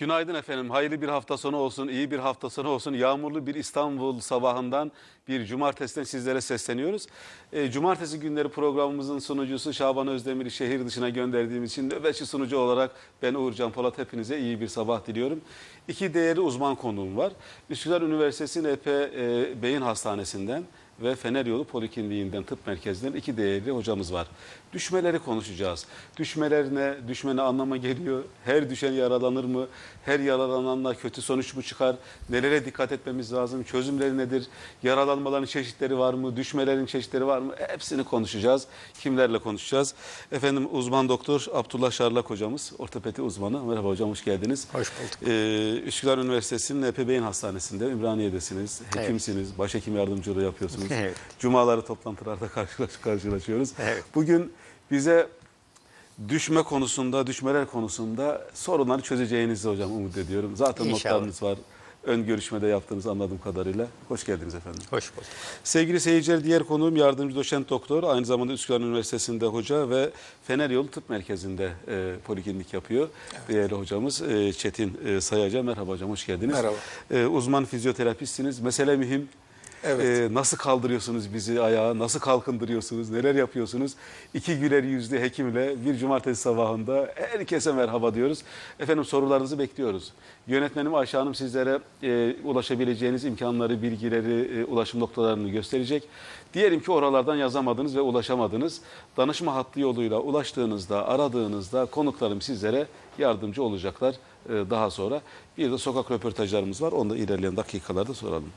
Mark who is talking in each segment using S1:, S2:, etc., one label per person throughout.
S1: Günaydın efendim. Hayırlı bir hafta sonu olsun, iyi bir hafta sonu olsun. Yağmurlu bir İstanbul sabahından bir cumartesiden sizlere sesleniyoruz. E, cumartesi günleri programımızın sunucusu Şaban Özdemir'i şehir dışına gönderdiğimiz için nöbetçi sunucu olarak ben Uğurcan Polat hepinize iyi bir sabah diliyorum. İki değerli uzman konuğum var. Üsküdar Üniversitesi NP e, Beyin Hastanesi'nden ve Fener Yolu Polikliniğinden tıp merkezinden iki değerli hocamız var. Düşmeleri konuşacağız. Düşmeler ne? Düşme ne anlama geliyor? Her düşen yaralanır mı? Her yaralananla kötü sonuç mu çıkar? Nelere dikkat etmemiz lazım? Çözümleri nedir? Yaralanmaların çeşitleri var mı? Düşmelerin çeşitleri var mı? Hepsini konuşacağız. Kimlerle konuşacağız? Efendim uzman doktor Abdullah Şarlak hocamız, ortopedi uzmanı. Merhaba hocam, hoş geldiniz.
S2: Hoş bulduk.
S1: Ee, Üsküdar Üniversitesi'nin EP Beyin Hastanesi'nde, Ümraniye'desiniz.
S2: Evet.
S1: Hekimsiniz, başhekim yardımcılığı yapıyorsunuz.
S2: Evet.
S1: Cumaları toplantılarda karşılaş, karşılaşıyoruz.
S2: Evet.
S1: Bugün bize düşme konusunda, düşmeler konusunda sorunları çözeceğinizi hocam umut ediyorum. Zaten
S2: İnşallah.
S1: notlarınız var. Ön görüşmede yaptığınız anladığım kadarıyla. Hoş geldiniz efendim.
S2: Hoş bulduk.
S1: Sevgili seyirciler diğer konuğum yardımcı doçent doktor. Aynı zamanda Üsküdar Üniversitesi'nde hoca ve Fener Yolu Tıp Merkezi'nde e, poliklinik yapıyor. Değerli hocamız e, Çetin e, Sayaca. Merhaba hocam hoş geldiniz.
S3: Merhaba.
S1: E, uzman fizyoterapistsiniz. Mesele mühim.
S3: Evet.
S1: E, nasıl kaldırıyorsunuz bizi ayağa? Nasıl kalkındırıyorsunuz? Neler yapıyorsunuz? İki güler yüzlü hekimle bir cumartesi sabahında herkese merhaba diyoruz. Efendim sorularınızı bekliyoruz. Yönetmenim Ayşe Hanım sizlere e, ulaşabileceğiniz imkanları, bilgileri, e, ulaşım noktalarını gösterecek. Diyelim ki oralardan yazamadınız ve ulaşamadınız. Danışma hattı yoluyla ulaştığınızda, aradığınızda konuklarım sizlere yardımcı olacaklar e, daha sonra. Bir de sokak röportajlarımız var. Onu da ilerleyen dakikalarda soralım.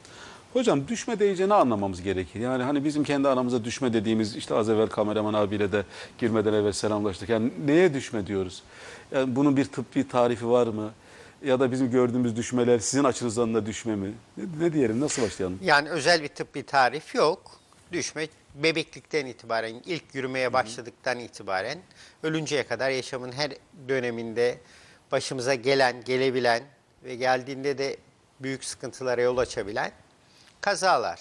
S1: Hocam düşme deyince ne anlamamız gerekir? Yani hani bizim kendi aramızda düşme dediğimiz işte az evvel kameraman abiyle de girmeden evvel selamlaştık. Yani neye düşme diyoruz? Yani bunun bir tıbbi tarifi var mı? Ya da bizim gördüğümüz düşmeler sizin açınızdan da düşme mi? Ne, ne diyelim nasıl başlayalım?
S2: Yani özel bir tıbbi tarif yok. Düşme bebeklikten itibaren, ilk yürümeye başladıktan itibaren ölünceye kadar yaşamın her döneminde başımıza gelen, gelebilen ve geldiğinde de büyük sıkıntılara yol açabilen kazalar.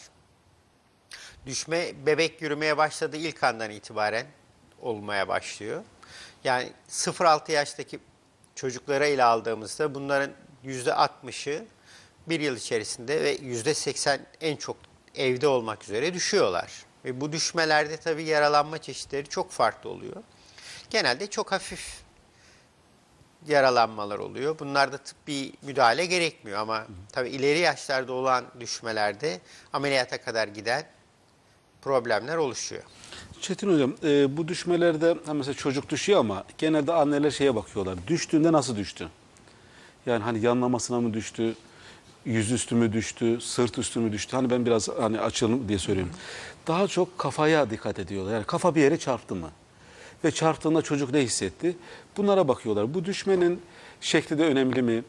S2: Düşme bebek yürümeye başladığı ilk andan itibaren olmaya başlıyor. Yani 0-6 yaştaki çocuklara ile aldığımızda bunların %60'ı bir yıl içerisinde ve %80 en çok evde olmak üzere düşüyorlar. Ve bu düşmelerde tabii yaralanma çeşitleri çok farklı oluyor. Genelde çok hafif yaralanmalar oluyor. Bunlarda tıbbi müdahale gerekmiyor ama tabii ileri yaşlarda olan düşmelerde ameliyata kadar giden problemler oluşuyor.
S1: Çetin Hocam e, bu düşmelerde mesela çocuk düşüyor ama genelde anneler şeye bakıyorlar. Düştüğünde nasıl düştü? Yani hani yanlamasına mı düştü? Yüzüstü mü düştü? Sırt üstü mü düştü? Hani ben biraz hani açalım diye söylüyorum. Daha çok kafaya dikkat ediyorlar. Yani kafa bir yere çarptı mı? Ve çarptığında çocuk ne hissetti? Bunlara bakıyorlar. Bu düşmenin şekli de önemli mi?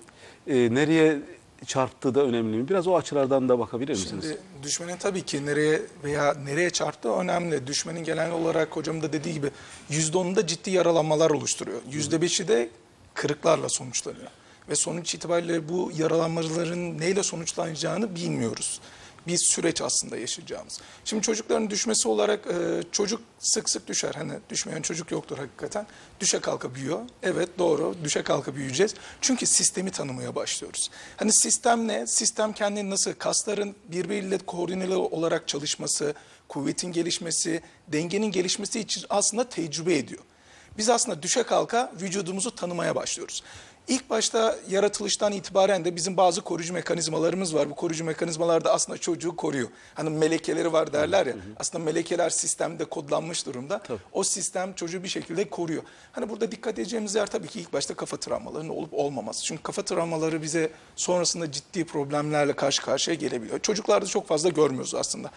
S1: E, nereye çarptığı da önemli mi? Biraz o açılardan da bakabilir misiniz?
S3: Şimdi düşmenin tabii ki nereye veya nereye çarptığı önemli. Düşmenin genel olarak hocam da dediği gibi %10'unda ciddi yaralanmalar oluşturuyor. %5'i de kırıklarla sonuçlanıyor. Ve sonuç itibariyle bu yaralanmaların neyle sonuçlanacağını bilmiyoruz. Bir süreç aslında yaşayacağımız. Şimdi çocukların düşmesi olarak e, çocuk sık sık düşer. Hani düşmeyen çocuk yoktur hakikaten. Düşe kalka büyüyor. Evet doğru düşe kalka büyüyeceğiz. Çünkü sistemi tanımaya başlıyoruz. Hani sistem ne? Sistem kendini nasıl kasların birbiriyle koordineli olarak çalışması, kuvvetin gelişmesi, dengenin gelişmesi için aslında tecrübe ediyor. Biz aslında düşe kalka vücudumuzu tanımaya başlıyoruz. İlk başta yaratılıştan itibaren de bizim bazı koruyucu mekanizmalarımız var. Bu koruyucu mekanizmalar da aslında çocuğu koruyor. Hani melekeleri var derler ya. Aslında melekeler sistemde kodlanmış durumda. O sistem çocuğu bir şekilde koruyor. Hani burada dikkat edeceğimiz yer tabii ki ilk başta kafa travmalarının olup olmaması. Çünkü kafa travmaları bize sonrasında ciddi problemlerle karşı karşıya gelebiliyor. Çocuklarda çok fazla görmüyoruz aslında.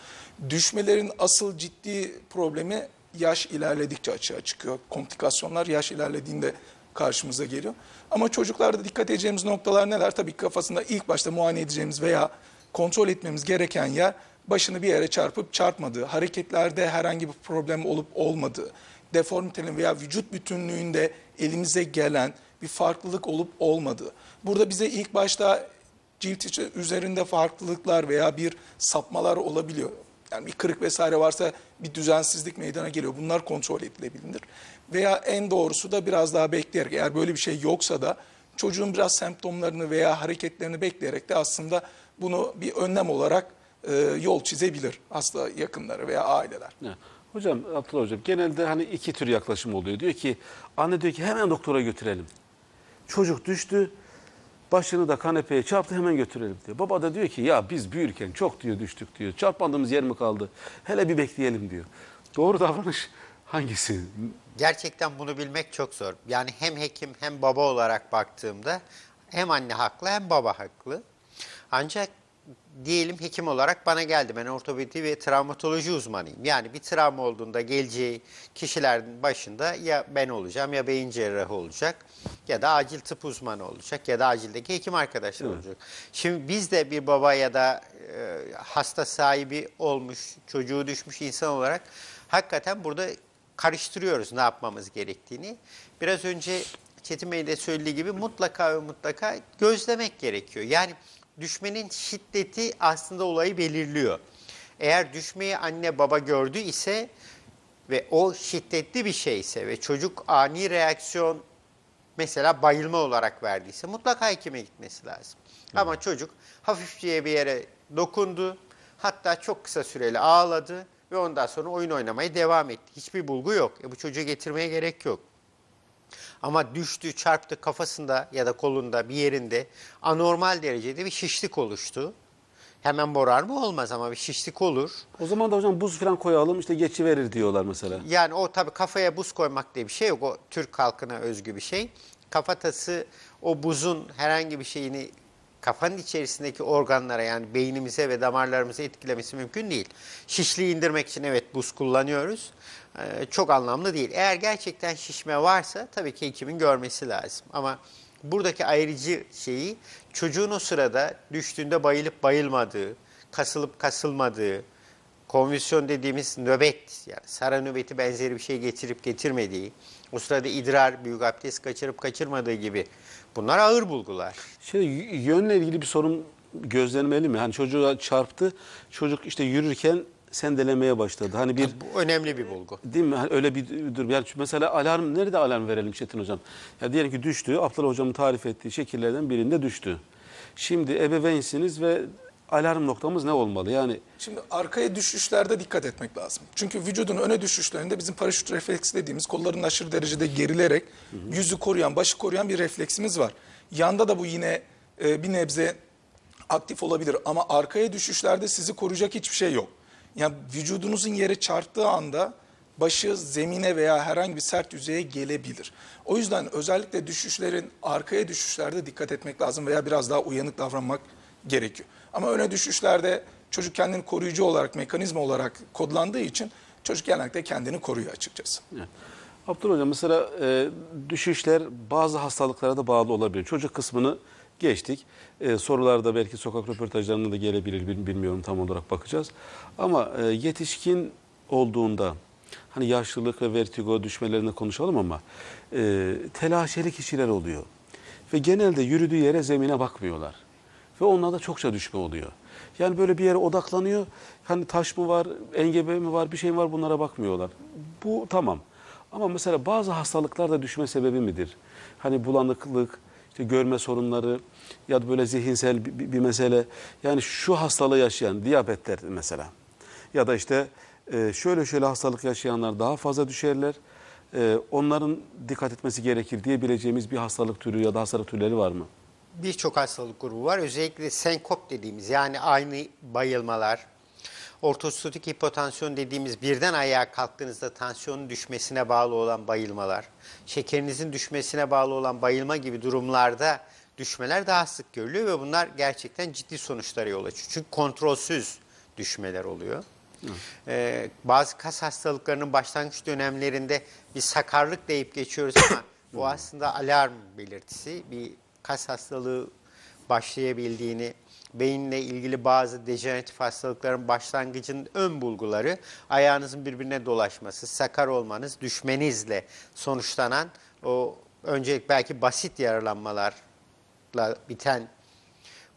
S3: Düşmelerin asıl ciddi problemi yaş ilerledikçe açığa çıkıyor. Komplikasyonlar yaş ilerlediğinde karşımıza geliyor. Ama çocuklarda dikkat edeceğimiz noktalar neler? Tabii kafasında ilk başta muayene edeceğimiz veya kontrol etmemiz gereken yer başını bir yere çarpıp çarpmadığı, hareketlerde herhangi bir problem olup olmadığı, deformitenin veya vücut bütünlüğünde elimize gelen bir farklılık olup olmadığı. Burada bize ilk başta cilt içi üzerinde farklılıklar veya bir sapmalar olabiliyor. Yani bir kırık vesaire varsa bir düzensizlik meydana geliyor. Bunlar kontrol edilebilir. Veya en doğrusu da biraz daha bekleyerek eğer böyle bir şey yoksa da çocuğun biraz semptomlarını veya hareketlerini bekleyerek de aslında bunu bir önlem olarak e, yol çizebilir hasta yakınları veya aileler.
S1: Ya, Hocam Abdullah Hocam genelde hani iki tür yaklaşım oluyor. Diyor ki anne diyor ki hemen doktora götürelim. Çocuk düştü başını da kanepeye çarptı hemen götürelim diyor. Baba da diyor ki ya biz büyürken çok diyor düştük diyor. Çarpmadığımız yer mi kaldı? Hele bir bekleyelim diyor. Doğru davranış hangisi?
S2: Gerçekten bunu bilmek çok zor. Yani hem hekim hem baba olarak baktığımda hem anne haklı hem baba haklı. Ancak diyelim hekim olarak bana geldi. Ben ortopedi ve travmatoloji uzmanıyım. Yani bir travma olduğunda geleceği kişilerin başında ya ben olacağım ya beyin cerrahı olacak ya da acil tıp uzmanı olacak ya da acildeki hekim arkadaşlar olacak. Şimdi biz de bir baba ya da e, hasta sahibi olmuş, çocuğu düşmüş insan olarak hakikaten burada karıştırıyoruz ne yapmamız gerektiğini. Biraz önce Çetin Bey de söylediği gibi mutlaka ve mutlaka gözlemek gerekiyor. Yani düşmenin şiddeti aslında olayı belirliyor. Eğer düşmeyi anne baba gördü ise ve o şiddetli bir şeyse ve çocuk ani reaksiyon mesela bayılma olarak verdiyse mutlaka hekime gitmesi lazım. Ama çocuk hafifçe bir yere dokundu, hatta çok kısa süreli ağladı ve ondan sonra oyun oynamaya devam etti. Hiçbir bulgu yok. E bu çocuğu getirmeye gerek yok. Ama düştü, çarptı kafasında ya da kolunda bir yerinde anormal derecede bir şişlik oluştu. Hemen morar mı olmaz ama bir şişlik olur.
S1: O zaman da hocam buz falan koyalım işte geçiverir diyorlar mesela.
S2: Yani o tabii kafaya buz koymak diye bir şey yok. O Türk halkına özgü bir şey. Kafatası o buzun herhangi bir şeyini kafanın içerisindeki organlara yani beynimize ve damarlarımıza etkilemesi mümkün değil. Şişliği indirmek için evet buz kullanıyoruz. Ee, çok anlamlı değil. Eğer gerçekten şişme varsa tabii ki hekimin görmesi lazım. Ama buradaki ayrıcı şeyi çocuğun o sırada düştüğünde bayılıp bayılmadığı, kasılıp kasılmadığı, konvülsyon dediğimiz nöbet yani sara nöbeti benzeri bir şey getirip getirmediği, o sırada idrar, büyük abdest kaçırıp kaçırmadığı gibi bunlar ağır bulgular.
S1: Şey yönle ilgili bir sorun gözlenmeli mi? Hani çocuğa çarptı. Çocuk işte yürürken sendelemeye başladı. Hani bir
S2: Bu önemli bir bulgu.
S1: Değil mi? Hani öyle bir durum. Yani mesela alarm nerede alarm verelim Çetin hocam? Ya diyelim ki düştü. Abdullah hocamın tarif ettiği şekillerden birinde düştü. Şimdi ebeveynsiniz ve alarm noktamız ne olmalı? Yani
S3: Şimdi arkaya düşüşlerde dikkat etmek lazım. Çünkü vücudun öne düşüşlerinde bizim paraşüt refleksi dediğimiz kolların aşırı derecede gerilerek yüzü koruyan, başı koruyan bir refleksimiz var. Yanda da bu yine e, bir nebze aktif olabilir ama arkaya düşüşlerde sizi koruyacak hiçbir şey yok. Yani vücudunuzun yere çarptığı anda başı zemine veya herhangi bir sert yüzeye gelebilir. O yüzden özellikle düşüşlerin arkaya düşüşlerde dikkat etmek lazım veya biraz daha uyanık davranmak gerekiyor. Ama öne düşüşlerde çocuk kendini koruyucu olarak, mekanizma olarak kodlandığı için çocuk genellikle kendini koruyor açıkçası.
S1: Evet. Abdullah Hocam mesela e, düşüşler bazı hastalıklara da bağlı olabilir. Çocuk kısmını geçtik. E, sorularda belki sokak röportajlarında da gelebilir bil- bilmiyorum tam olarak bakacağız. Ama e, yetişkin olduğunda hani yaşlılık ve vertigo düşmelerini konuşalım ama e, telaşeli kişiler oluyor. Ve genelde yürüdüğü yere zemine bakmıyorlar. Ve onlarda çokça düşme oluyor. Yani böyle bir yere odaklanıyor. Hani taş mı var, engebe mi var, bir şey mi var bunlara bakmıyorlar. Bu tamam. Ama mesela bazı hastalıklar da düşme sebebi midir? Hani bulanıklık, işte görme sorunları ya da böyle zihinsel bir, bir- mesele. Yani şu hastalığı yaşayan diyabetler mesela. Ya da işte e, şöyle şöyle hastalık yaşayanlar daha fazla düşerler. E, onların dikkat etmesi gerekir diyebileceğimiz bir hastalık türü ya da hastalık türleri var mı?
S2: Birçok hastalık grubu var. Özellikle senkop dediğimiz yani aynı bayılmalar, ortostatik hipotansiyon dediğimiz birden ayağa kalktığınızda tansiyonun düşmesine bağlı olan bayılmalar, şekerinizin düşmesine bağlı olan bayılma gibi durumlarda düşmeler daha sık görülüyor ve bunlar gerçekten ciddi sonuçlara yol açıyor. Çünkü kontrolsüz düşmeler oluyor. Ee, bazı kas hastalıklarının başlangıç dönemlerinde bir sakarlık deyip geçiyoruz ama bu aslında alarm belirtisi. Bir kas hastalığı başlayabildiğini, beyinle ilgili bazı dejeneratif hastalıkların başlangıcının ön bulguları, ayağınızın birbirine dolaşması, sakar olmanız, düşmenizle sonuçlanan o öncelik belki basit yaralanmalarla biten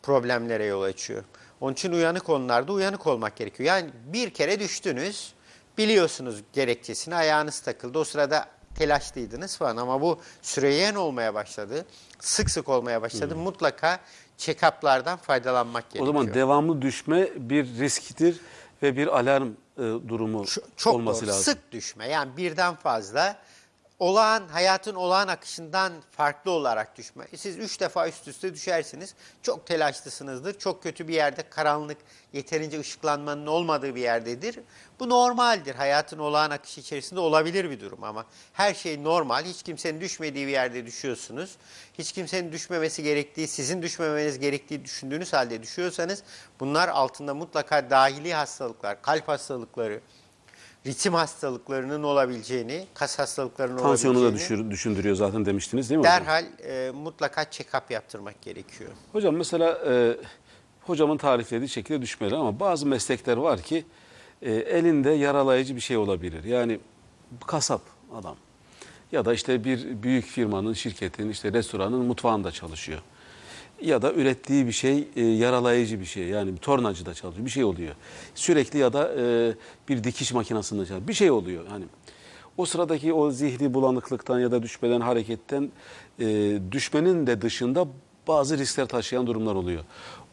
S2: problemlere yol açıyor. Onun için uyanık konularda uyanık olmak gerekiyor. Yani bir kere düştünüz, biliyorsunuz gerekçesini, ayağınız takıldı. O sırada telaşlıydınız falan ama bu süreyen olmaya başladı. Sık sık olmaya başladı. Mutlaka check-up'lardan faydalanmak
S1: O
S2: gerekiyor.
S1: zaman devamlı düşme bir risktir ve bir alarm e, durumu
S2: Ç- çok
S1: olması
S2: doğru.
S1: lazım.
S2: Sık düşme yani birden fazla olağan hayatın olağan akışından farklı olarak düşme. Siz üç defa üst üste düşersiniz. Çok telaşlısınızdır. Çok kötü bir yerde karanlık, yeterince ışıklanmanın olmadığı bir yerdedir. Bu normaldir. Hayatın olağan akışı içerisinde olabilir bir durum ama her şey normal. Hiç kimsenin düşmediği bir yerde düşüyorsunuz. Hiç kimsenin düşmemesi gerektiği, sizin düşmemeniz gerektiği düşündüğünüz halde düşüyorsanız bunlar altında mutlaka dahili hastalıklar, kalp hastalıkları, ritim hastalıklarının olabileceğini, kas hastalıklarının
S1: Tansiyonu da
S2: olabileceğini
S1: düşür, düşündürüyor zaten demiştiniz değil mi hocam?
S2: derhal e, mutlaka check-up yaptırmak gerekiyor.
S1: Hocam mesela e, hocamın tariflediği şekilde düşmeler ama bazı meslekler var ki e, elinde yaralayıcı bir şey olabilir. Yani kasap adam ya da işte bir büyük firmanın, şirketin, işte restoranın mutfağında çalışıyor. Ya da ürettiği bir şey e, yaralayıcı bir şey yani bir tornacıda çalışıyor bir şey oluyor. Sürekli ya da e, bir dikiş makinesinde çalışıyor bir şey oluyor. Hani o sıradaki o zihni bulanıklıktan ya da düşmeden hareketten e, düşmenin de dışında bazı riskler taşıyan durumlar oluyor.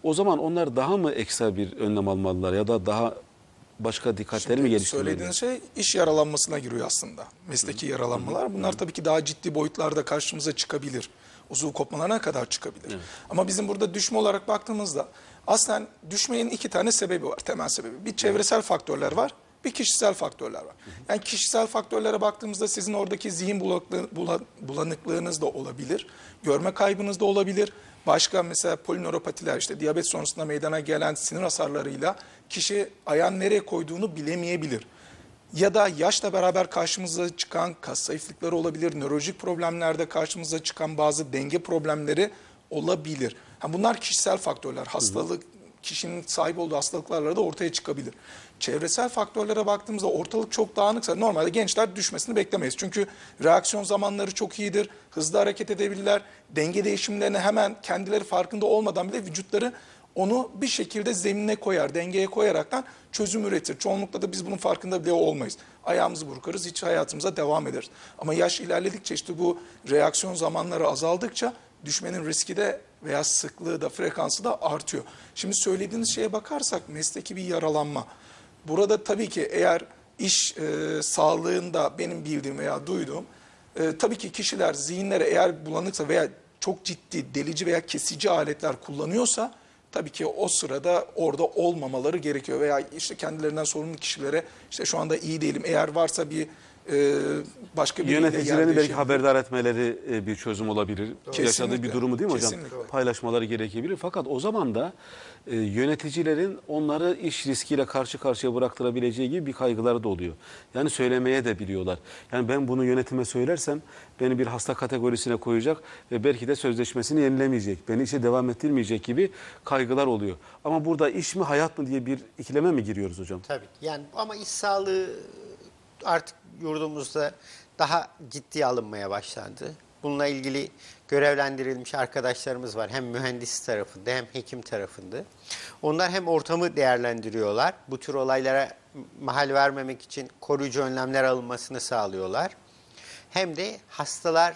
S1: O zaman onlar daha mı ekstra bir önlem almalılar ya da daha başka dikkatleri mi
S3: Şimdi
S1: geliştirmeliler?
S3: Söylediğiniz şey iş yaralanmasına giriyor aslında. Mesleki yaralanmalar. Bunlar tabii ki daha ciddi boyutlarda karşımıza çıkabilir. Uzuv kopmalarına kadar çıkabilir. Ama bizim burada düşme olarak baktığımızda aslen düşmenin iki tane sebebi var, temel sebebi. Bir çevresel faktörler var, bir kişisel faktörler var. Yani kişisel faktörlere baktığımızda sizin oradaki zihin bulanıklığı- bula- bulanıklığınız da olabilir. Görme kaybınız da olabilir. Başka mesela polinöropatiler işte diyabet sonrasında meydana gelen sinir hasarlarıyla kişi ayağını nereye koyduğunu bilemeyebilir. Ya da yaşla beraber karşımıza çıkan kas zayıflıkları olabilir, nörolojik problemlerde karşımıza çıkan bazı denge problemleri olabilir. Ha bunlar kişisel faktörler. Hastalık, kişinin sahip olduğu hastalıklarla da ortaya çıkabilir. Çevresel faktörlere baktığımızda ortalık çok dağınıksa normalde gençler düşmesini beklemeyiz. Çünkü reaksiyon zamanları çok iyidir, hızlı hareket edebilirler, denge değişimlerine hemen kendileri farkında olmadan bile vücutları onu bir şekilde zemine koyar, dengeye koyaraktan çözüm üretir. Çoğunlukla da biz bunun farkında bile olmayız. Ayağımızı burkarız, hiç hayatımıza devam ederiz. Ama yaş ilerledikçe işte bu reaksiyon zamanları azaldıkça düşmenin riski de veya sıklığı da frekansı da artıyor. Şimdi söylediğiniz şeye bakarsak mesleki bir yaralanma. Burada tabii ki eğer iş e, sağlığında benim bildiğim veya duyduğum e, tabii ki kişiler zihinlere eğer bulanıksa veya çok ciddi delici veya kesici aletler kullanıyorsa tabii ki o sırada orada olmamaları gerekiyor veya işte kendilerinden sorumlu kişilere işte şu anda iyi değilim eğer varsa bir e, başka bir
S1: Yöneticilerini belki haberdar etmeleri e, bir çözüm olabilir. Yaşadığı
S3: Kesinlikle,
S1: bir durumu değil mi hocam?
S3: kesinlikle.
S1: Paylaşmaları gerekebilir. Fakat o zaman da e, yöneticilerin onları iş riskiyle karşı karşıya bıraktırabileceği gibi bir kaygıları da oluyor. Yani söylemeye de biliyorlar. Yani ben bunu yönetime söylersem beni bir hasta kategorisine koyacak ve belki de sözleşmesini yenilemeyecek. Beni işe devam ettirmeyecek gibi kaygılar oluyor. Ama burada iş mi hayat mı diye bir ikileme mi giriyoruz hocam?
S2: Tabii yani ama iş sağlığı artık yurdumuzda daha ciddiye alınmaya başlandı. Bununla ilgili görevlendirilmiş arkadaşlarımız var. Hem mühendis tarafında hem hekim tarafında. Onlar hem ortamı değerlendiriyorlar. Bu tür olaylara mahal vermemek için koruyucu önlemler alınmasını sağlıyorlar. Hem de hastalar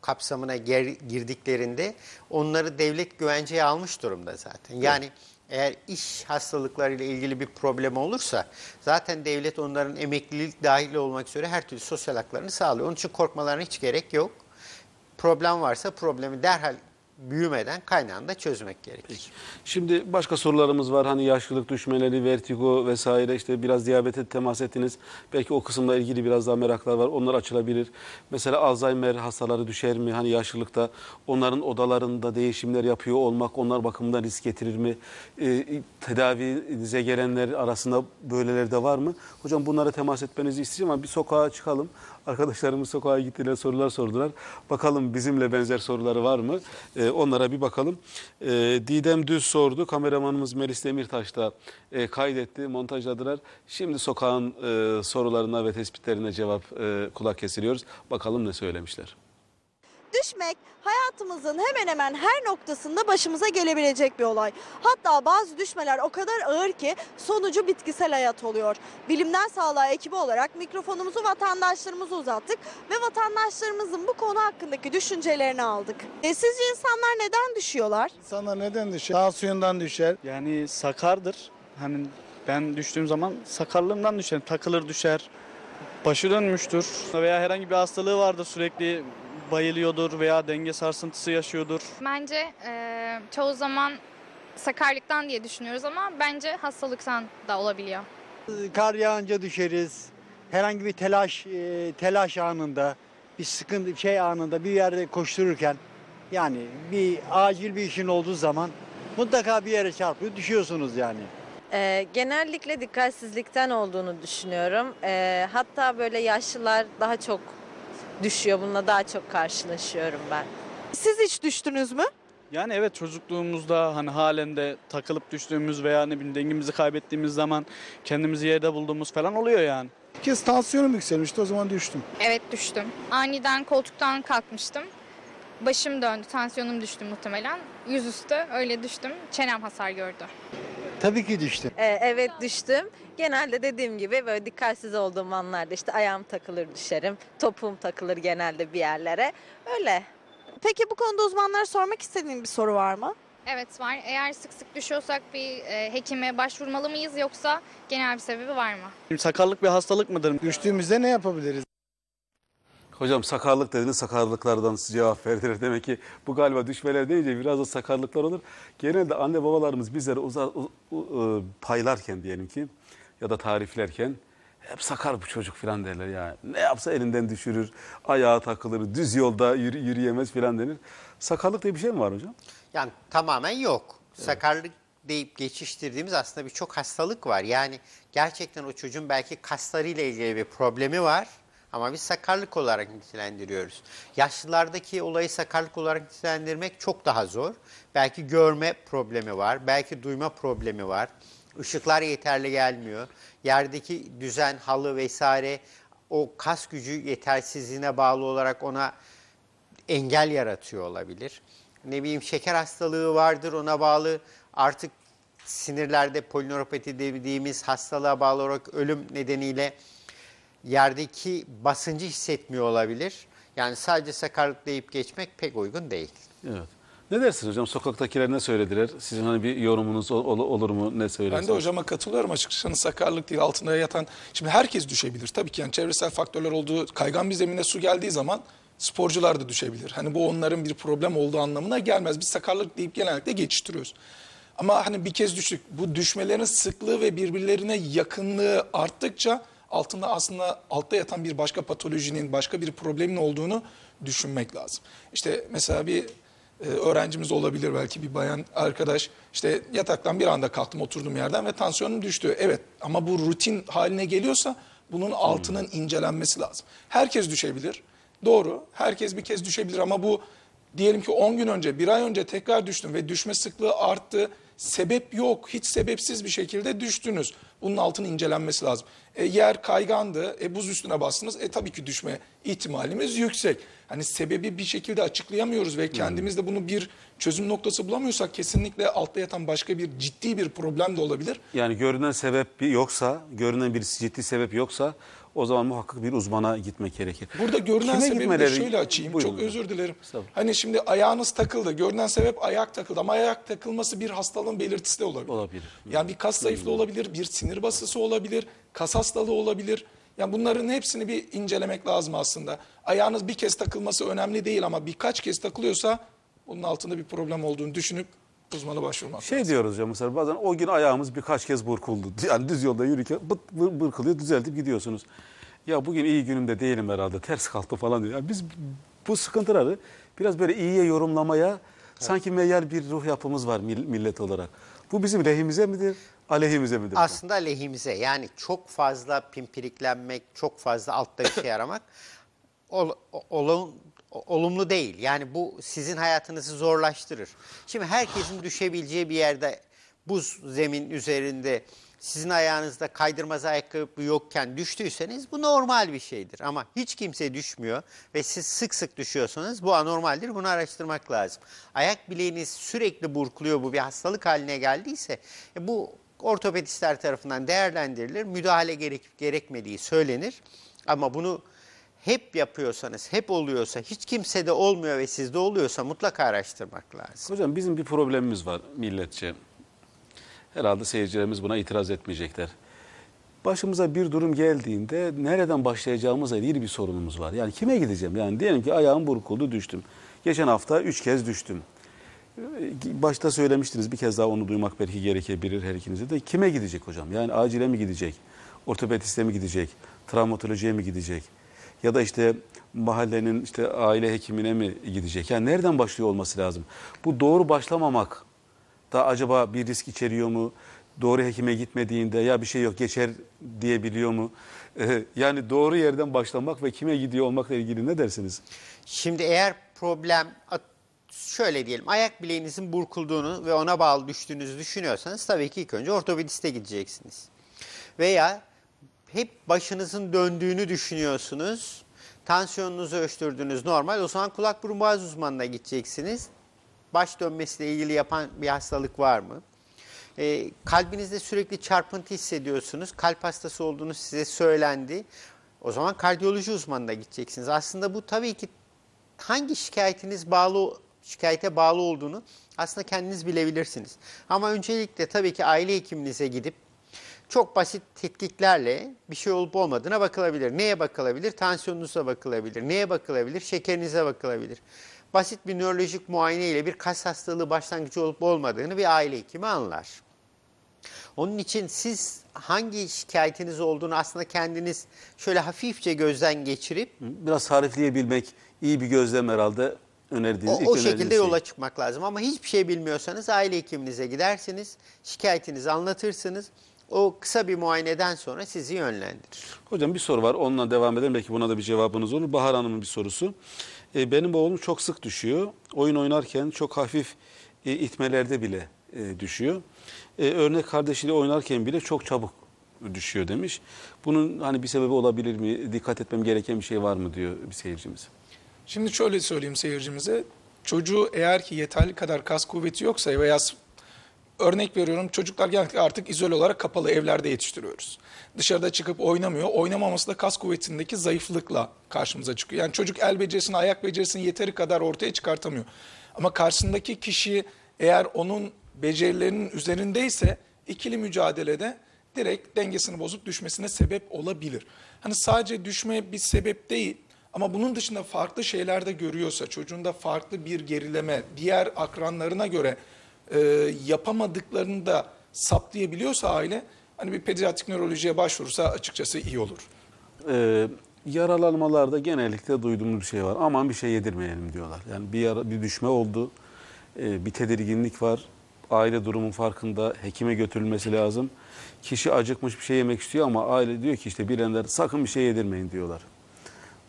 S2: kapsamına girdiklerinde onları devlet güvenceye almış durumda zaten. Yani eğer iş hastalıklarıyla ilgili bir problem olursa zaten devlet onların emeklilik dahil olmak üzere her türlü sosyal haklarını sağlıyor. Onun için korkmalarına hiç gerek yok. Problem varsa problemi derhal büyümeden kaynağında çözmek gerekir.
S1: Şimdi başka sorularımız var. Hani yaşlılık düşmeleri, vertigo vesaire işte biraz diyabete temas ettiniz. Belki o kısımla ilgili biraz daha meraklar var. Onlar açılabilir. Mesela Alzheimer hastaları düşer mi? Hani yaşlılıkta onların odalarında değişimler yapıyor olmak onlar bakımından risk getirir mi? Ee, tedavinize gelenler arasında böyleleri de var mı? Hocam bunlara temas etmenizi isteyeceğim ama bir sokağa çıkalım. Arkadaşlarımız sokağa gittiler, sorular sordular. Bakalım bizimle benzer soruları var mı? Onlara bir bakalım. Ee, Didem Düz sordu. Kameramanımız Melis Demirtaş da e, kaydetti, montajladılar. Şimdi sokağın e, sorularına ve tespitlerine cevap e, kulak kesiliyoruz. Bakalım ne söylemişler.
S4: Düşmek hayatımızın hemen hemen her noktasında başımıza gelebilecek bir olay. Hatta bazı düşmeler o kadar ağır ki sonucu bitkisel hayat oluyor. Bilimden Sağlığa ekibi olarak mikrofonumuzu vatandaşlarımıza uzattık ve vatandaşlarımızın bu konu hakkındaki düşüncelerini aldık. E, sizce insanlar neden düşüyorlar?
S5: İnsanlar neden düşer? Tansiyondan düşer.
S6: Yani sakardır. Hani ben düştüğüm zaman sakarlığımdan düşer. Takılır düşer. Başı dönmüştür. Veya herhangi bir hastalığı vardır sürekli bayılıyordur veya denge sarsıntısı yaşıyordur.
S7: Bence e, çoğu zaman sakarlıktan diye düşünüyoruz ama bence hastalıktan da olabiliyor.
S8: Kar yağınca düşeriz. Herhangi bir telaş e, telaş anında, bir sıkıntı şey anında bir yerde koştururken yani bir acil bir işin olduğu zaman mutlaka bir yere çarpıyor, düşüyorsunuz yani.
S9: Ee, genellikle dikkatsizlikten olduğunu düşünüyorum. Ee, hatta böyle yaşlılar daha çok düşüyor. Bununla daha çok karşılaşıyorum ben.
S4: Siz hiç düştünüz mü?
S6: Yani evet çocukluğumuzda hani halen de takılıp düştüğümüz veya ne bileyim dengemizi kaybettiğimiz zaman kendimizi yerde bulduğumuz falan oluyor yani.
S5: Bir kez tansiyonum yükselmişti o zaman düştüm.
S7: Evet düştüm. Aniden koltuktan kalkmıştım. Başım döndü, tansiyonum düştü muhtemelen. Yüzüstü öyle düştüm. Çenem hasar gördü.
S8: Tabii ki düştüm.
S9: Ee, evet düştüm. Genelde dediğim gibi böyle dikkatsiz olduğum anlarda işte ayağım takılır düşerim. Topuğum takılır genelde bir yerlere. Öyle.
S4: Peki bu konuda uzmanlara sormak istediğin bir soru var mı?
S7: Evet var. Eğer sık sık düşüyorsak bir e, hekime başvurmalı mıyız yoksa genel bir sebebi var mı?
S6: Sakarlık bir hastalık mıdır?
S5: Düştüğümüzde ne yapabiliriz?
S1: Hocam sakarlık dediniz sakarlıklardan cevap verdiler. Demek ki bu galiba düşmeler deyince biraz da sakarlıklar olur. Genelde anne babalarımız bizlere uzar, u- u- e, paylarken diyelim ki ya da tariflerken hep sakar bu çocuk falan derler ya. Ne yapsa elinden düşürür, ayağa takılır, düz yolda yürü- yürüyemez falan denir. Sakarlık diye bir şey mi var hocam?
S2: Yani tamamen yok. Sakarlık deyip geçiştirdiğimiz aslında birçok hastalık var. Yani gerçekten o çocuğun belki kaslarıyla ilgili bir problemi var ama biz sakarlık olarak nitelendiriyoruz. Yaşlılardaki olayı sakarlık olarak nitelendirmek çok daha zor. Belki görme problemi var, belki duyma problemi var. Işıklar yeterli gelmiyor. Yerdeki düzen, halı vesaire o kas gücü yetersizliğine bağlı olarak ona engel yaratıyor olabilir. Ne bileyim şeker hastalığı vardır ona bağlı artık sinirlerde polineuropati dediğimiz hastalığa bağlı olarak ölüm nedeniyle yerdeki basıncı hissetmiyor olabilir. Yani sadece sakarlık deyip geçmek pek uygun değil.
S1: Evet. Ne dersiniz hocam? Sokaktakiler ne söylediler? Sizin hani bir yorumunuz ol- ol- olur mu? Ne söylersiniz?
S3: Ben de hocama katılıyorum açıkçası. Hani sakarlık değil altında yatan. Şimdi herkes düşebilir. Tabii ki yani çevresel faktörler olduğu kaygan bir zemine su geldiği zaman sporcular da düşebilir. Hani bu onların bir problem olduğu anlamına gelmez. Biz sakarlık deyip genellikle geçiştiriyoruz. Ama hani bir kez düştük. Bu düşmelerin sıklığı ve birbirlerine yakınlığı arttıkça altında aslında altta yatan bir başka patolojinin, başka bir problemin olduğunu düşünmek lazım. İşte mesela bir e, öğrencimiz olabilir belki bir bayan arkadaş işte yataktan bir anda kalktım oturduğum yerden ve tansiyonum düştü. Evet ama bu rutin haline geliyorsa bunun altının incelenmesi lazım. Herkes düşebilir. Doğru. Herkes bir kez düşebilir ama bu diyelim ki 10 gün önce, bir ay önce tekrar düştüm ve düşme sıklığı arttı. Sebep yok. Hiç sebepsiz bir şekilde düştünüz. Bunun altının incelenmesi lazım. E, yer kaygandı. E, buz üstüne bastınız. E tabii ki düşme ihtimalimiz yüksek. Hani sebebi bir şekilde açıklayamıyoruz ve kendimiz de bunu bir çözüm noktası bulamıyorsak kesinlikle altta yatan başka bir ciddi bir problem de olabilir.
S1: Yani görünen sebep yoksa, görünen bir ciddi sebep yoksa o zaman muhakkak bir uzmana gitmek gerekir.
S3: Burada görünen
S1: Kime
S3: sebebi de şöyle açayım.
S1: Buyurun
S3: Çok özür dilerim. Hani şimdi ayağınız takıldı. Görünen sebep ayak takıldı. Ama ayak takılması bir hastalığın belirtisi de olabilir.
S1: Olabilir.
S3: Yani bir kas zayıflığı olabilir, bir sinir basısı olabilir, kas hastalığı olabilir. Yani bunların hepsini bir incelemek lazım aslında. Ayağınız bir kez takılması önemli değil ama birkaç kez takılıyorsa bunun altında bir problem olduğunu düşünüp uzmana başvurmak
S1: Şey
S3: lazım.
S1: diyoruz ya mesela bazen o gün ayağımız birkaç kez burkuldu. Yani düz yolda yürürken bıt bır, bırkılıyor düzeltip gidiyorsunuz. Ya bugün iyi günümde değilim herhalde ters kalktı falan diyor. Yani biz bu sıkıntıları biraz böyle iyiye yorumlamaya sanki meyyal bir ruh yapımız var mil- millet olarak. Bu bizim lehimize midir, aleyhimize midir?
S2: Aslında lehimize yani çok fazla pimpiriklenmek, çok fazla altta bir şey aramak ol- olum- olumlu değil. Yani bu sizin hayatınızı zorlaştırır. Şimdi herkesin düşebileceği bir yerde buz zemin üzerinde sizin ayağınızda kaydırmaz ayakkabı yokken düştüyseniz bu normal bir şeydir. Ama hiç kimse düşmüyor ve siz sık sık düşüyorsanız bu anormaldir. Bunu araştırmak lazım. Ayak bileğiniz sürekli burkuluyor bu bir hastalık haline geldiyse e, bu ortopedistler tarafından değerlendirilir. Müdahale gerekip gerekmediği söylenir. Ama bunu hep yapıyorsanız, hep oluyorsa, hiç kimsede olmuyor ve sizde oluyorsa mutlaka araştırmak lazım.
S1: Hocam bizim bir problemimiz var milletçe. Herhalde seyircilerimiz buna itiraz etmeyecekler. Başımıza bir durum geldiğinde nereden başlayacağımızla ilgili bir sorunumuz var. Yani kime gideceğim? Yani diyelim ki ayağım burkuldu düştüm. Geçen hafta üç kez düştüm. Ee, Başta söylemiştiniz bir kez daha onu duymak belki gerekebilir her ikinize de. Kime gidecek hocam? Yani acile mi gidecek? Ortopediste mi gidecek? Travmatolojiye mi gidecek? Ya da işte mahallenin işte aile hekimine mi gidecek? Yani nereden başlıyor olması lazım? Bu doğru başlamamak da acaba bir risk içeriyor mu? Doğru hekime gitmediğinde ya bir şey yok geçer diyebiliyor mu? Ee, yani doğru yerden başlamak ve kime gidiyor olmakla ilgili ne dersiniz?
S2: Şimdi eğer problem şöyle diyelim ayak bileğinizin burkulduğunu ve ona bağlı düştüğünüzü düşünüyorsanız tabii ki ilk önce ortopediste gideceksiniz. Veya hep başınızın döndüğünü düşünüyorsunuz. Tansiyonunuzu ölçtürdünüz normal. O zaman kulak burun boğaz uzmanına gideceksiniz. Baş dönmesiyle ilgili yapan bir hastalık var mı? Ee, kalbinizde sürekli çarpıntı hissediyorsunuz. Kalp hastası olduğunuz size söylendi. O zaman kardiyoloji uzmanına gideceksiniz. Aslında bu tabii ki hangi şikayetiniz bağlı şikayete bağlı olduğunu aslında kendiniz bilebilirsiniz. Ama öncelikle tabii ki aile hekiminize gidip çok basit tetkiklerle bir şey olup olmadığına bakılabilir. Neye bakılabilir? Tansiyonunuza bakılabilir. Neye bakılabilir? Şekerinize bakılabilir. Basit bir nörolojik muayene ile bir kas hastalığı başlangıcı olup olmadığını bir aile hekimi anlar. Onun için siz hangi şikayetiniz olduğunu aslında kendiniz şöyle hafifçe gözden geçirip
S1: Biraz tarifleyebilmek iyi bir gözlem herhalde önerdiğiniz
S2: o, o şekilde
S1: şey.
S2: yola çıkmak lazım. Ama hiçbir şey bilmiyorsanız aile hekiminize gidersiniz, şikayetinizi anlatırsınız. O kısa bir muayeneden sonra sizi yönlendirir.
S1: Hocam bir soru var onunla devam edelim belki buna da bir cevabınız olur. Bahar Hanım'ın bir sorusu. Ee, benim oğlum çok sık düşüyor. Oyun oynarken çok hafif e, itmelerde bile e, düşüyor. E, örnek kardeşiyle oynarken bile çok çabuk düşüyor demiş. Bunun hani bir sebebi olabilir mi? Dikkat etmem gereken bir şey var mı diyor bir seyircimiz.
S3: Şimdi şöyle söyleyeyim seyircimize. Çocuğu eğer ki yeterli kadar kas kuvveti yoksa veya örnek veriyorum çocuklar genellikle artık izole olarak kapalı evlerde yetiştiriyoruz. Dışarıda çıkıp oynamıyor. Oynamaması da kas kuvvetindeki zayıflıkla karşımıza çıkıyor. Yani çocuk el becerisini, ayak becerisini yeteri kadar ortaya çıkartamıyor. Ama karşısındaki kişi eğer onun becerilerinin üzerindeyse ikili mücadelede direkt dengesini bozup düşmesine sebep olabilir. Hani sadece düşme bir sebep değil ama bunun dışında farklı şeyler de görüyorsa, çocuğunda farklı bir gerileme, diğer akranlarına göre e, yapamadıklarını da saptayabiliyorsa aile, hani bir pediatrik nörolojiye başvurursa açıkçası iyi olur.
S1: Ee, yaralanmalarda genellikle duyduğumuz bir şey var. Aman bir şey yedirmeyelim diyorlar. Yani bir yara, bir düşme oldu, e, bir tedirginlik var. Aile durumun farkında, hekime götürülmesi lazım. Kişi acıkmış bir şey yemek istiyor ama aile diyor ki işte bilenler sakın bir şey yedirmeyin diyorlar.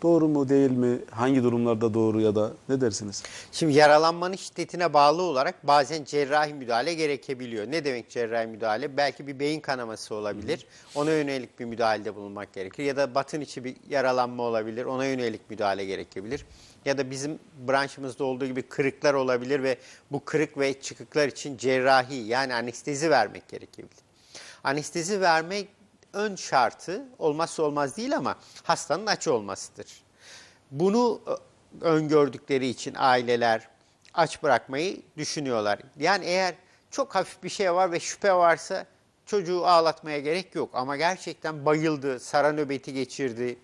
S1: Doğru mu değil mi? Hangi durumlarda doğru ya da ne dersiniz?
S2: Şimdi yaralanmanın şiddetine bağlı olarak bazen cerrahi müdahale gerekebiliyor. Ne demek cerrahi müdahale? Belki bir beyin kanaması olabilir. Ona yönelik bir müdahalede bulunmak gerekir. Ya da batın içi bir yaralanma olabilir. Ona yönelik müdahale gerekebilir. Ya da bizim branşımızda olduğu gibi kırıklar olabilir ve bu kırık ve çıkıklar için cerrahi yani anestezi vermek gerekebilir. Anestezi vermek ön şartı olmazsa olmaz değil ama hastanın aç olmasıdır. Bunu ö- öngördükleri için aileler aç bırakmayı düşünüyorlar. Yani eğer çok hafif bir şey var ve şüphe varsa çocuğu ağlatmaya gerek yok. Ama gerçekten bayıldı, sara nöbeti geçirdi,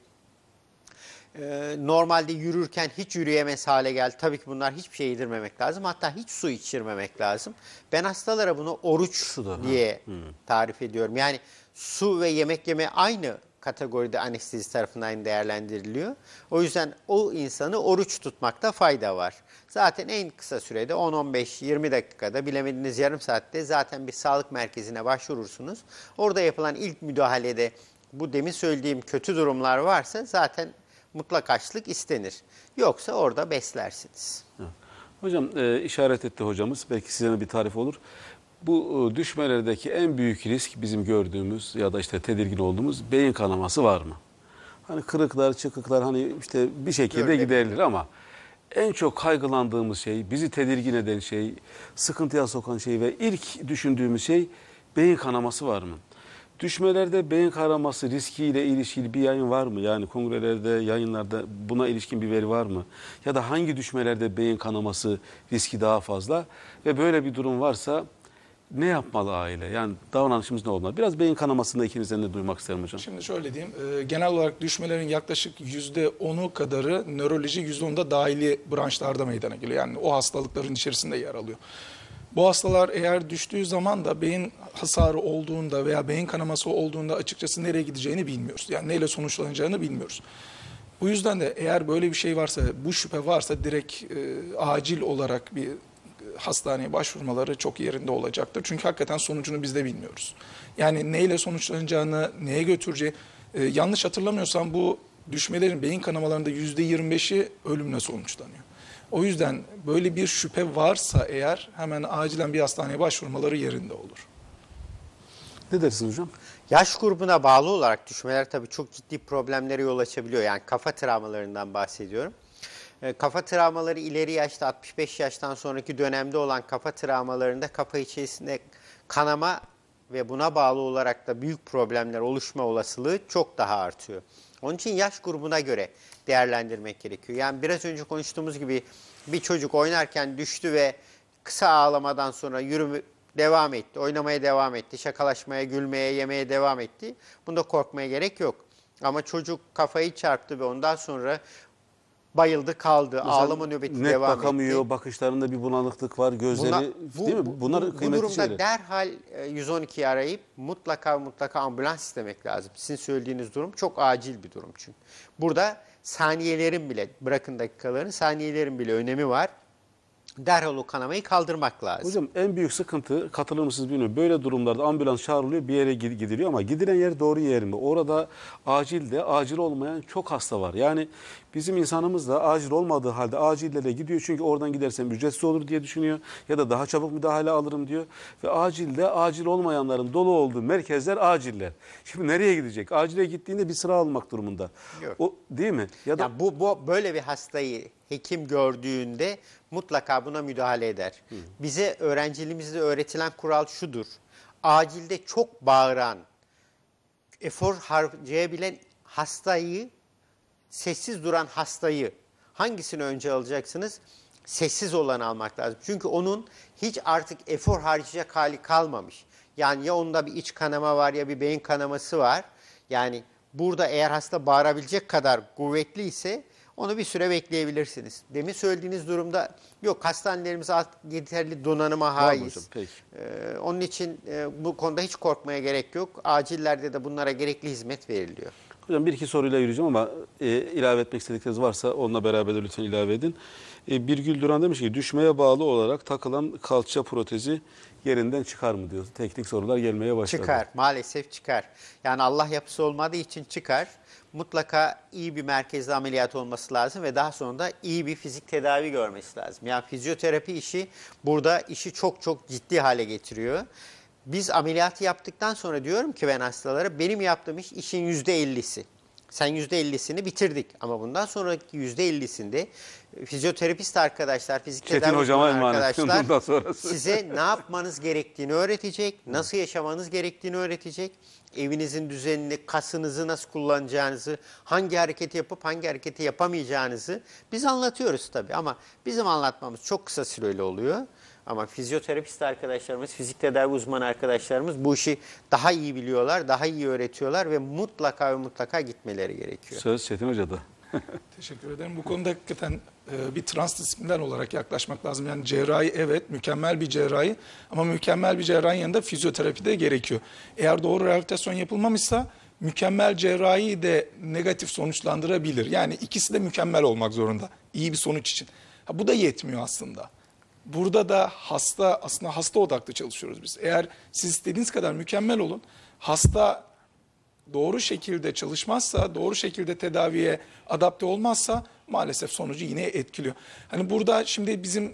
S2: ee, normalde yürürken hiç yürüyemez hale geldi. Tabii ki bunlar hiçbir şey yedirmemek lazım. Hatta hiç su içirmemek lazım. Ben hastalara bunu oruç
S1: da, ha.
S2: diye tarif ediyorum. Yani su ve yemek yeme aynı kategoride anestezi tarafından değerlendiriliyor. O yüzden o insanı oruç tutmakta fayda var. Zaten en kısa sürede 10-15-20 dakikada bilemediniz yarım saatte zaten bir sağlık merkezine başvurursunuz. Orada yapılan ilk müdahalede bu demin söylediğim kötü durumlar varsa zaten mutlak açlık istenir. Yoksa orada beslersiniz.
S1: Hocam e, işaret etti hocamız. Belki size bir tarif olur. Bu e, düşmelerdeki en büyük risk bizim gördüğümüz ya da işte tedirgin olduğumuz beyin kanaması var mı? Hani kırıklar, çıkıklar hani işte bir şekilde
S2: Görülebilir.
S1: giderilir ama en çok kaygılandığımız şey, bizi tedirgin eden şey, sıkıntıya sokan şey ve ilk düşündüğümüz şey beyin kanaması var mı? Düşmelerde beyin kanaması riskiyle ilişkili bir yayın var mı? Yani kongrelerde, yayınlarda buna ilişkin bir veri var mı? Ya da hangi düşmelerde beyin kanaması riski daha fazla? Ve böyle bir durum varsa ne yapmalı aile? Yani davranışımız ne olmalı? Biraz beyin kanamasını da ikinizden de duymak isterim hocam.
S3: Şimdi şöyle diyeyim, e, genel olarak düşmelerin yaklaşık %10'u kadarı nöroloji, %10'da dahili branşlarda meydana geliyor. Yani o hastalıkların içerisinde yer alıyor. Bu hastalar eğer düştüğü zaman da beyin hasarı olduğunda veya beyin kanaması olduğunda açıkçası nereye gideceğini bilmiyoruz. Yani neyle sonuçlanacağını bilmiyoruz. Bu yüzden de eğer böyle bir şey varsa, bu şüphe varsa direkt e, acil olarak bir hastaneye başvurmaları çok yerinde olacaktır. Çünkü hakikaten sonucunu biz de bilmiyoruz. Yani neyle sonuçlanacağını, neye götüreceği, e, yanlış hatırlamıyorsam bu düşmelerin beyin kanamalarında %25'i ölümle sonuçlanıyor. O yüzden böyle bir şüphe varsa eğer hemen acilen bir hastaneye başvurmaları yerinde olur.
S1: Ne dersiniz hocam?
S2: Yaş grubuna bağlı olarak düşmeler tabii çok ciddi problemlere yol açabiliyor. Yani kafa travmalarından bahsediyorum. E, Kafa travmaları ileri yaşta 65 yaştan sonraki dönemde olan kafa travmalarında kafa içerisinde kanama ve buna bağlı olarak da büyük problemler oluşma olasılığı çok daha artıyor. Onun için yaş grubuna göre değerlendirmek gerekiyor. Yani biraz önce konuştuğumuz gibi bir çocuk oynarken düştü ve kısa ağlamadan sonra yürüme devam etti, oynamaya devam etti, şakalaşmaya, gülmeye, yemeye devam etti. Bunda korkmaya gerek yok. Ama çocuk kafayı çarptı ve ondan sonra bayıldı kaldı, ağlama nöbeti
S1: Net
S2: devam
S1: bakamıyor,
S2: etti.
S1: bakışlarında bir bulanıklık var, gözleri
S2: Buna-
S1: değil mi? Bunlar
S2: bu,
S1: kıymetli
S2: durumda
S1: şeyler.
S2: derhal e, 112'yi arayıp mutlaka mutlaka ambulans istemek lazım. Sizin söylediğiniz durum çok acil bir durum çünkü. Burada saniyelerin bile, bırakın dakikaların, saniyelerin bile önemi var. Derhal o kanamayı kaldırmak lazım.
S1: Hocam en büyük sıkıntı katılır mısınız bilmiyorum. Böyle durumlarda ambulans çağrılıyor bir yere gid- gidiliyor ama gidilen yer doğru yer mi? Orada acilde acil olmayan çok hasta var. Yani bizim insanımız da acil olmadığı halde acillere gidiyor. Çünkü oradan gidersem ücretsiz olur diye düşünüyor. Ya da daha çabuk müdahale alırım diyor. Ve acilde acil olmayanların dolu olduğu merkezler aciller. Şimdi nereye gidecek? Acile gittiğinde bir sıra almak durumunda.
S2: Yok.
S1: O, değil mi? Ya da
S2: Ya bu, bu böyle bir hastayı hekim gördüğünde mutlaka buna müdahale eder. Bize öğrenciliğimizde öğretilen kural şudur. Acilde çok bağıran, efor harcayabilen hastayı, sessiz duran hastayı hangisini önce alacaksınız? Sessiz olanı almak lazım. Çünkü onun hiç artık efor harcayacak hali kalmamış. Yani ya onda bir iç kanama var ya bir beyin kanaması var. Yani burada eğer hasta bağırabilecek kadar kuvvetli ise onu bir süre bekleyebilirsiniz. Demin söylediğiniz durumda yok hastanelerimiz yeterli donanıma haiz. Ee, onun için e, bu konuda hiç korkmaya gerek yok. Acillerde de bunlara gerekli hizmet veriliyor.
S1: Hocam bir iki soruyla yürüyeceğim ama e, ilave etmek istedikleriniz varsa onunla beraber de lütfen ilave edin. E, Birgül Duran demiş ki düşmeye bağlı olarak takılan kalça protezi yerinden çıkar mı diyor. Teknik sorular gelmeye başladı.
S2: Çıkar, maalesef çıkar. Yani Allah yapısı olmadığı için çıkar. Mutlaka iyi bir merkezde ameliyat olması lazım ve daha sonra da iyi bir fizik tedavi görmesi lazım. Yani fizyoterapi işi burada işi çok çok ciddi hale getiriyor. Biz ameliyatı yaptıktan sonra diyorum ki ben hastalara benim yaptığım iş işin yüzde ellisi. Sen yüzde ellisini bitirdik. Ama bundan sonraki yüzde ellisinde fizyoterapist arkadaşlar, fizik
S1: Çetin
S2: tedavi
S1: hocama
S2: arkadaşlar size ne yapmanız gerektiğini öğretecek, nasıl yaşamanız gerektiğini öğretecek, evinizin düzenini, kasınızı nasıl kullanacağınızı, hangi hareketi yapıp hangi hareketi yapamayacağınızı biz anlatıyoruz tabii. Ama bizim anlatmamız çok kısa süreli oluyor. Ama fizyoterapist arkadaşlarımız, fizik tedavi uzmanı arkadaşlarımız bu işi daha iyi biliyorlar, daha iyi öğretiyorlar ve mutlaka ve mutlaka gitmeleri gerekiyor.
S1: Söz Çetin Hoca'da.
S3: Teşekkür ederim. Bu konuda hakikaten e, bir transdisipliner olarak yaklaşmak lazım. Yani cerrahi evet mükemmel bir cerrahi ama mükemmel bir cerrahinin yanında fizyoterapi de gerekiyor. Eğer doğru rehabilitasyon yapılmamışsa mükemmel cerrahi de negatif sonuçlandırabilir. Yani ikisi de mükemmel olmak zorunda iyi bir sonuç için. Ha, bu da yetmiyor aslında. Burada da hasta aslında hasta odaklı çalışıyoruz biz. Eğer siz istediğiniz kadar mükemmel olun, hasta doğru şekilde çalışmazsa, doğru şekilde tedaviye adapte olmazsa maalesef sonucu yine etkiliyor. Hani burada şimdi bizim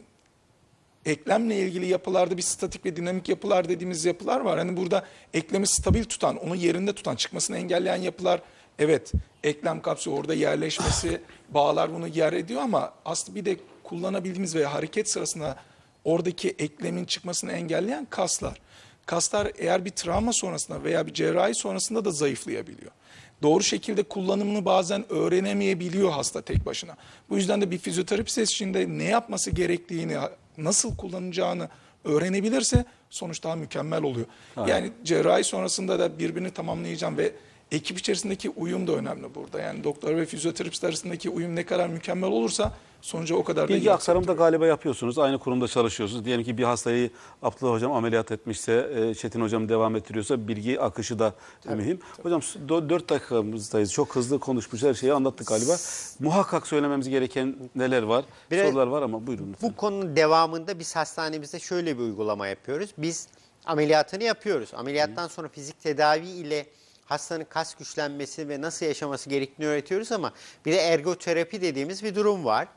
S3: eklemle ilgili yapılarda bir statik ve dinamik yapılar dediğimiz yapılar var. Hani burada eklemi stabil tutan, onu yerinde tutan, çıkmasını engelleyen yapılar evet eklem kapsülü orada yerleşmesi, bağlar bunu yer ediyor ama aslında bir de kullanabildiğimiz veya hareket sırasında oradaki eklemin çıkmasını engelleyen kaslar. Kaslar eğer bir travma sonrasında veya bir cerrahi sonrasında da zayıflayabiliyor. Doğru şekilde kullanımını bazen öğrenemeyebiliyor hasta tek başına. Bu yüzden de bir fizyoterapist eşliğinde ne yapması gerektiğini, nasıl kullanacağını öğrenebilirse sonuç daha mükemmel oluyor. Yani cerrahi sonrasında da birbirini tamamlayacağım ve ekip içerisindeki uyum da önemli burada. Yani doktor ve fizyoterapist arasındaki uyum ne kadar mükemmel olursa sonuca o kadar da iyi
S1: Bilgi aktarımı da galiba yapıyorsunuz. Aynı kurumda çalışıyorsunuz. Diyelim ki bir hastayı Abdullah Hocam ameliyat etmişse, e, Çetin Hocam devam ettiriyorsa bilgi akışı da mühim. Hocam 4 dakikamızdayız. Çok hızlı konuşmuş her şeyi anlattık galiba. Muhakkak söylememiz gereken neler var?
S2: Biraz-
S1: Sorular var ama buyurun. lütfen.
S2: Bu konunun devamında biz hastanemizde şöyle bir uygulama yapıyoruz. Biz ameliyatını yapıyoruz. Ameliyattan sonra fizik tedavi ile hastanın kas güçlenmesi ve nasıl yaşaması gerektiğini öğretiyoruz ama bir de ergoterapi dediğimiz bir durum var.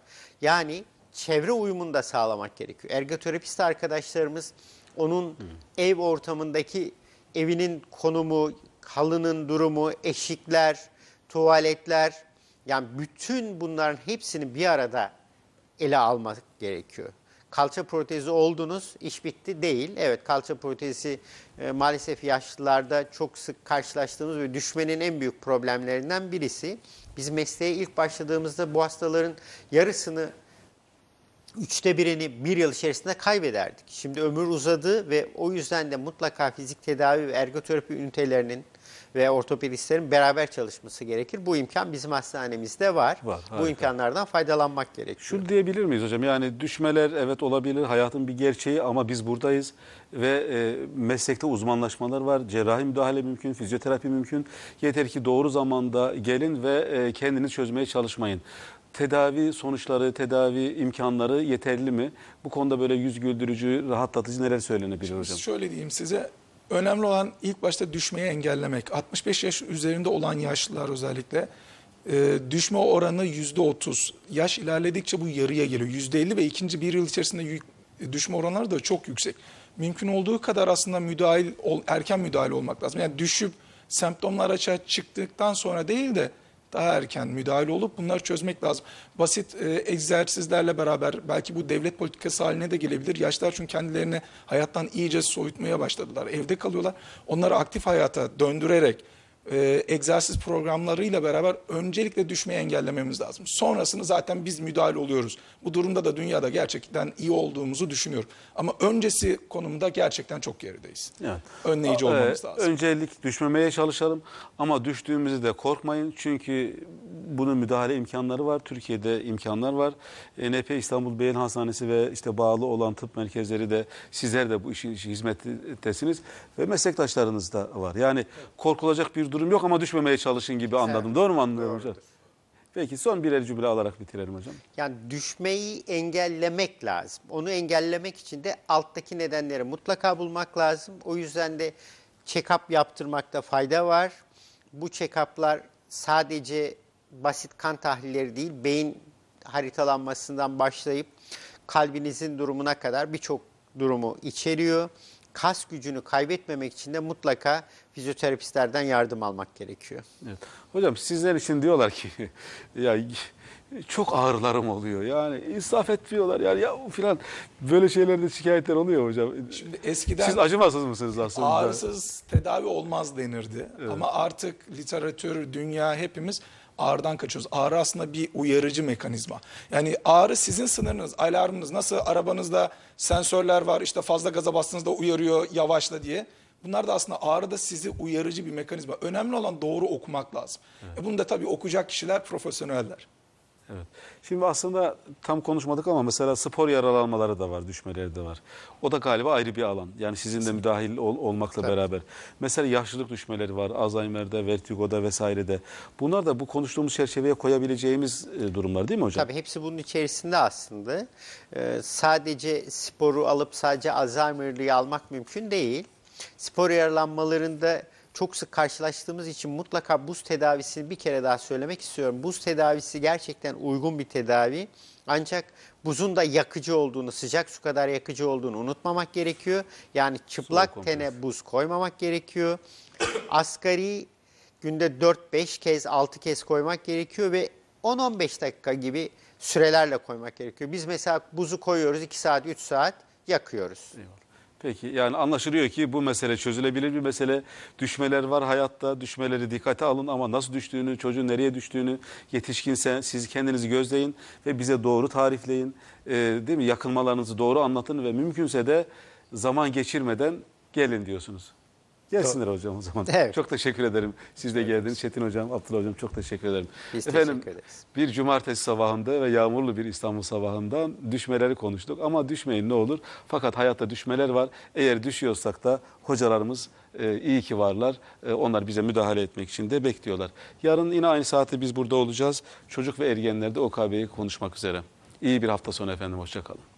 S2: Yani çevre uyumunu da sağlamak gerekiyor. Ergoterapist arkadaşlarımız onun ev ortamındaki evinin konumu, halının durumu, eşikler, tuvaletler yani bütün bunların hepsini bir arada ele almak gerekiyor. Kalça protezi oldunuz, iş bitti değil. Evet kalça protezi e, maalesef yaşlılarda çok sık karşılaştığımız ve düşmenin en büyük problemlerinden birisi. Biz mesleğe ilk başladığımızda bu hastaların yarısını üçte birini bir yıl içerisinde kaybederdik. Şimdi ömür uzadı ve o yüzden de mutlaka fizik tedavi ve ergoterapi ünitelerinin ve ortopedistlerin beraber çalışması gerekir. Bu imkan bizim hastanemizde var.
S1: Var,
S2: Bu
S1: harika.
S2: imkanlardan faydalanmak gerekiyor.
S1: Şunu diyebilir miyiz hocam? Yani düşmeler evet olabilir, hayatın bir gerçeği ama biz buradayız ve e, meslekte uzmanlaşmalar var. Cerrahi müdahale mümkün, fizyoterapi mümkün. Yeter ki doğru zamanda gelin ve e, kendiniz çözmeye çalışmayın. Tedavi sonuçları, tedavi imkanları yeterli mi? Bu konuda böyle yüz güldürücü, rahatlatıcı neler söylenebilir hocam?
S3: Şöyle diyeyim size. Önemli olan ilk başta düşmeyi engellemek. 65 yaş üzerinde olan yaşlılar özellikle e, düşme oranı %30. Yaş ilerledikçe bu yarıya geliyor. %50 ve ikinci bir yıl içerisinde yük- düşme oranları da çok yüksek. Mümkün olduğu kadar aslında müdahil, erken müdahale olmak lazım. Yani düşüp semptomlar açığa çıktıktan sonra değil de daha erken müdahale olup bunları çözmek lazım. Basit e, egzersizlerle beraber belki bu devlet politikası haline de gelebilir. Yaşlar çünkü kendilerini hayattan iyice soyutmaya başladılar. Evde kalıyorlar. Onları aktif hayata döndürerek e, egzersiz programlarıyla beraber öncelikle düşmeyi engellememiz lazım. Sonrasını zaten biz müdahale oluyoruz. Bu durumda da dünyada gerçekten iyi olduğumuzu düşünüyorum. Ama öncesi konumda gerçekten çok gerideyiz.
S1: Evet.
S3: Önleyici olmamız lazım.
S1: Öncelik düşmemeye çalışalım ama düştüğümüzde de korkmayın. Çünkü bunun müdahale imkanları var. Türkiye'de imkanlar var. NP İstanbul Beyin Hastanesi ve işte bağlı olan tıp merkezleri de sizler de bu işin hizmettesiniz ve meslektaşlarınız da var. Yani korkulacak bir durum yok ama düşmemeye çalışın gibi anladım. Doğru mu anlıyorum hocam? Peki son birer cümle alarak bitirelim hocam.
S2: Yani düşmeyi engellemek lazım. Onu engellemek için de alttaki nedenleri mutlaka bulmak lazım. O yüzden de check-up yaptırmakta fayda var. Bu check-up'lar sadece basit kan tahlilleri değil, beyin haritalanmasından başlayıp kalbinizin durumuna kadar birçok durumu içeriyor. Kas gücünü kaybetmemek için de mutlaka fizyoterapistlerden yardım almak gerekiyor.
S1: Evet. Hocam sizler için diyorlar ki ya çok ağrılarım oluyor. Yani insaf etmiyorlar yani ya filan böyle şeylerde şikayetler oluyor hocam.
S3: Şimdi eskiden
S1: Siz acımasız mısınız aslında?
S3: ağrısız tedavi olmaz denirdi. Ama artık literatür, dünya hepimiz ağrıdan kaçıyoruz. Ağrı aslında bir uyarıcı mekanizma. Yani ağrı sizin sınırınız, alarmınız. Nasıl arabanızda sensörler var işte fazla gaza bastığınızda uyarıyor yavaşla diye. Bunlar da aslında ağrı da sizi uyarıcı bir mekanizma. Önemli olan doğru okumak lazım. E bunu da tabii okuyacak kişiler profesyoneller.
S1: Evet. Şimdi aslında tam konuşmadık ama mesela spor yaralanmaları da var, düşmeleri de var. O da galiba ayrı bir alan. Yani sizin de müdahil ol- olmakla beraber. Mesela yaşlılık düşmeleri var, Alzheimer'de, vertigoda vesairede. Bunlar da bu konuştuğumuz çerçeveye koyabileceğimiz e, durumlar değil mi hocam?
S2: Tabii hepsi bunun içerisinde aslında. Ee, sadece sporu alıp sadece Alzheimer'lıyı almak mümkün değil. Spor yaralanmalarında çok sık karşılaştığımız için mutlaka buz tedavisini bir kere daha söylemek istiyorum. Buz tedavisi gerçekten uygun bir tedavi. Ancak buzun da yakıcı olduğunu, sıcak su kadar yakıcı olduğunu unutmamak gerekiyor. Yani çıplak tene buz koymamak gerekiyor. Asgari günde 4-5 kez, 6 kez koymak gerekiyor ve 10-15 dakika gibi sürelerle koymak gerekiyor. Biz mesela buzu koyuyoruz 2 saat, 3 saat yakıyoruz.
S1: Peki yani anlaşılıyor ki bu mesele çözülebilir bir mesele. Düşmeler var hayatta. Düşmeleri dikkate alın ama nasıl düştüğünü, çocuğun nereye düştüğünü yetişkinse siz kendinizi gözleyin ve bize doğru tarifleyin. Ee, değil mi? Yakınmalarınızı doğru anlatın ve mümkünse de zaman geçirmeden gelin diyorsunuz. Gelsinler hocam o zaman.
S2: Evet.
S1: Çok teşekkür ederim. Siz de geldiniz. Çetin hocam, Abdullah hocam çok teşekkür ederim.
S2: Biz
S1: Efendim,
S2: teşekkür ederiz.
S1: bir cumartesi sabahında ve yağmurlu bir İstanbul sabahından düşmeleri konuştuk. Ama düşmeyin ne olur. Fakat hayatta düşmeler var. Eğer düşüyorsak da hocalarımız e, iyi ki varlar. E, onlar bize müdahale etmek için de bekliyorlar. Yarın yine aynı saatte biz burada olacağız. Çocuk ve ergenlerde OKB'yi konuşmak üzere. İyi bir hafta sonu efendim. Hoşçakalın.